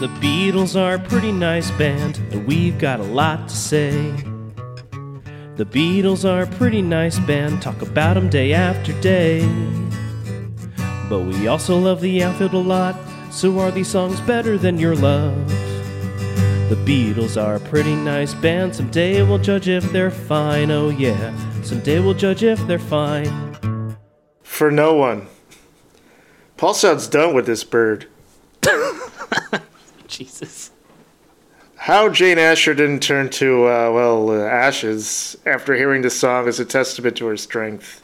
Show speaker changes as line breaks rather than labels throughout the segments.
The Beatles are a pretty nice band, and we've got a lot to say. The Beatles are a pretty nice band, talk about 'em day after day. But we also love the outfield a lot, so are these songs better than your love? The Beatles are a pretty nice band, someday we'll judge if they're fine, oh yeah. Someday we'll judge if they're fine.
For no one. Paul sounds done with this bird.
Jesus.
How Jane Asher didn't turn to, uh, well, uh, ashes after hearing this song is a testament to her strength.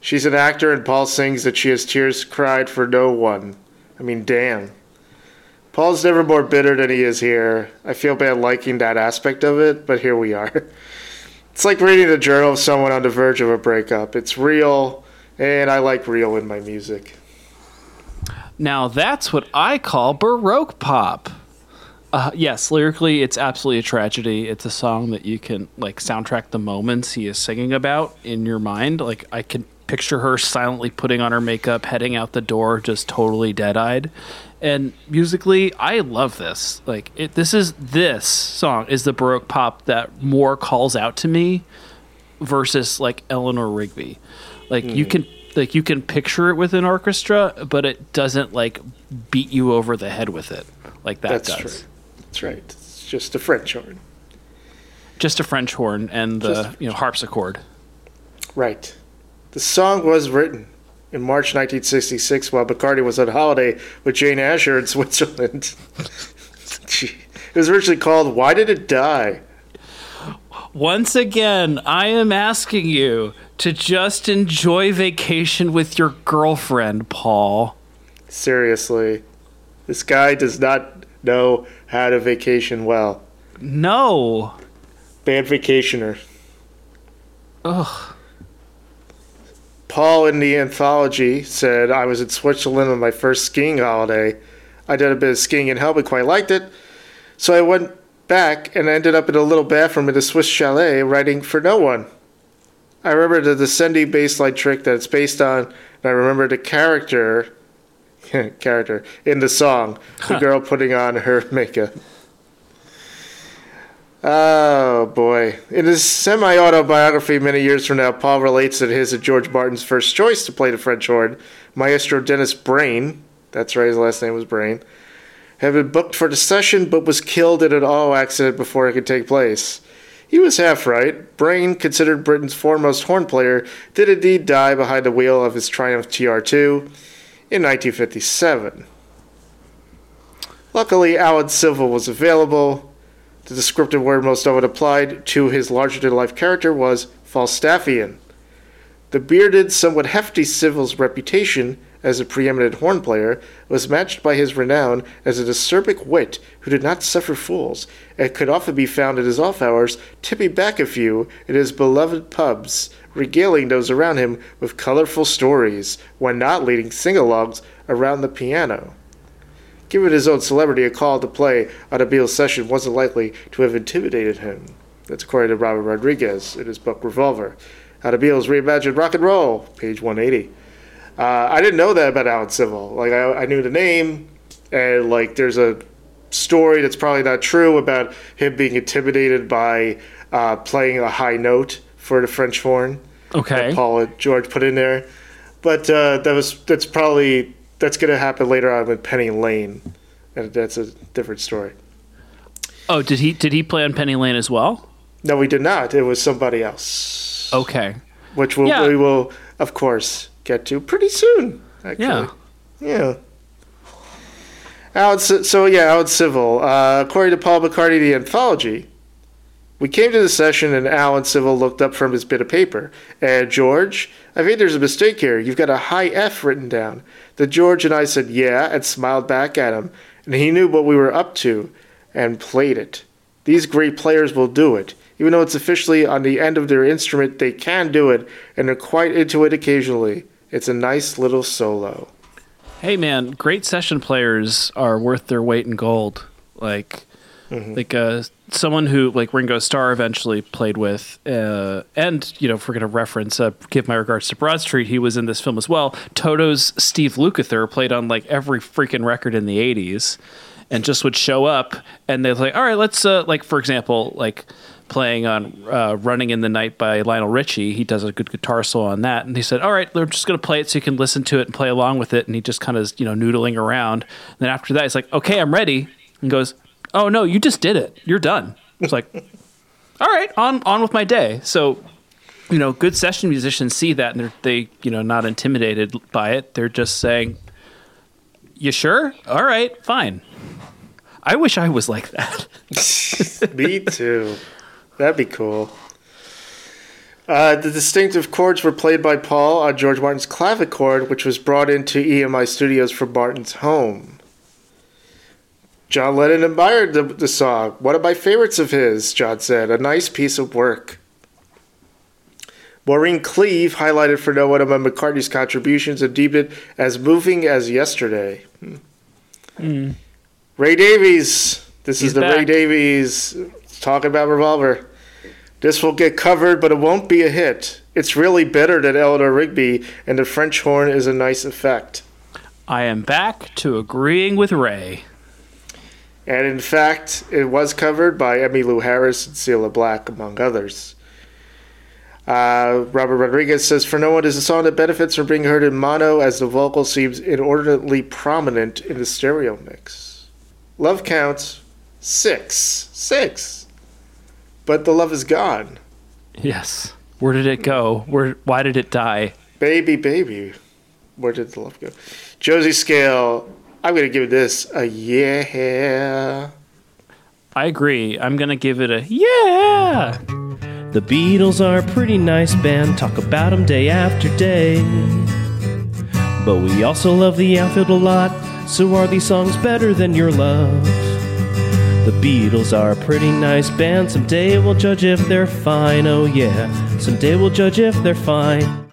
She's an actor, and Paul sings that she has tears cried for no one. I mean, damn. Paul's never more bitter than he is here. I feel bad liking that aspect of it, but here we are. It's like reading the journal of someone on the verge of a breakup. It's real, and I like real in my music.
Now that's what I call Baroque pop. Uh, yes, lyrically, it's absolutely a tragedy. It's a song that you can like soundtrack the moments he is singing about in your mind. Like I can picture her silently putting on her makeup, heading out the door, just totally dead-eyed. And musically, I love this. Like it, this is this song is the Baroque pop that more calls out to me versus like Eleanor Rigby. Like you can like you can picture it with an orchestra, but it doesn't like beat you over the head with it like that
That's
does.
true. That's right. It's just a French horn.
Just a French horn and the
Just-
you know harpsichord.
Right. The song was written in March 1966 while McCartney was on holiday with Jane Asher in Switzerland. It was originally called Why Did It Die?
Once again, I am asking you to just enjoy vacation with your girlfriend, Paul.
Seriously. This guy does not know how to vacation well.
No.
Bad vacationer.
Ugh.
Paul in the anthology said, I was in Switzerland on my first skiing holiday. I did a bit of skiing in Hell, but quite liked it. So I went back and ended up in a little bathroom in a Swiss chalet writing for no one. I remember the descending bassline trick that it's based on, and I remember the character character in the song, the girl putting on her makeup. Oh boy. In his semi autobiography many years from now, Paul relates that his and George Martin's first choice to play the French horn, Maestro Dennis Brain, that's right, his last name was Brain, had been booked for the session but was killed in an auto accident before it could take place. He was half right. Brain, considered Britain's foremost horn player, did indeed die behind the wheel of his Triumph TR2 in 1957. Luckily, Alan Civil was available. The descriptive word most often applied to his larger than life character was Falstaffian. The bearded, somewhat hefty Civil's reputation as a preeminent horn player was matched by his renown as a acerbic wit who did not suffer fools, and could often be found at his off hours tipping back a few in his beloved pubs, regaling those around him with colorful stories when not leading sing-alongs around the piano. Given his own celebrity, a call to play on a Beatles session wasn't likely to have intimidated him. That's according to Robert Rodriguez in his book Revolver. How the Beatles reimagined rock and roll, page 180. Uh, I didn't know that about Alan Civil. Like I, I knew the name, and like there's a story that's probably not true about him being intimidated by uh, playing a high note for the French horn
Okay.
that Paul and George put in there. But uh, that was that's probably that's going to happen later on with Penny Lane, and that's a different story.
Oh, did he did he play on Penny Lane as well?
No, we did not. It was somebody else,
Okay.
which we'll,
Yeah.
we will of course get to pretty soon. Actually,
Yeah.
yeah. Alan, so yeah, Alan Civil. Uh, according to Paul McCartney, the anthology, we came to the session and Alan Civil looked up from his bit of paper. And George, I think there's a mistake here. You've got a high F written down. The George and I said yeah and smiled back at him, and he knew what we were up to, and played it. These great players will do it. Even though it's officially on the end of their instrument, they can do it, and they're quite into it occasionally. It's a nice little solo.
Hey man, great session players are worth their weight in gold. Like like uh someone who like Ringo Starr eventually played with uh and you know if we're going to reference uh, give my regards to Broad Street, he was in this film as well. Toto's Steve Lukather played on like every freaking record in the 80s. and just would show up and they're like, all right, let's uh, like for example, like playing on uh, "Running in the Night" by Lionel Richie. He does a good guitar solo on that, and he said, "All right, we're just going to play it so you can listen to it and play along with it." And he just kind of you know noodling around. And then after that, he's like, "Okay, I'm ready," and goes, "Oh no, you just did it. You're done." It's like, "All right, on on with my day." So. You know, good session musicians see that and they're they you know not intimidated by it. They're just saying, "You sure? All right, fine." I wish I was like that.
Me too. That'd be cool. Uh, the distinctive chords were played by Paul on George Martin's clavichord, which was brought into EMI Studios for Martin's home. John Lennon admired the, the song. One of my favorites of his, John said. A nice piece of work. Maureen Cleave highlighted for no one among McCartney's contributions and deemed it as moving as yesterday. Hmm. Ray Davies. This
He's
is the Ray. Davies talking about Revolver. This will get covered, but it won't be a hit. It's really better than Eleanor Rigby, and the French horn is a nice effect.
I am back to agreeing with Ray.
And in fact, it was covered by Emmylou Harris and Cilla Black, among others. Uh, Robert Rodriguez says, For no one is a song that benefits from being heard in mono, as the vocal seems inordinately prominent in the stereo mix. Love counts six. Six. But the love is gone.
Yes. Where did it go? Where? Why did it die?
Baby, baby. Where did the love go? Josie Scale, I'm going to give this a yeah.
I agree. I'm gonna give it a yeah.
The Beatles are a pretty nice band, talk about them day after day. But we also love the outfield a lot, so are these songs better than your love? The Beatles are a pretty nice band, someday we'll judge if they're fine, oh yeah. Someday we'll judge if they're fine.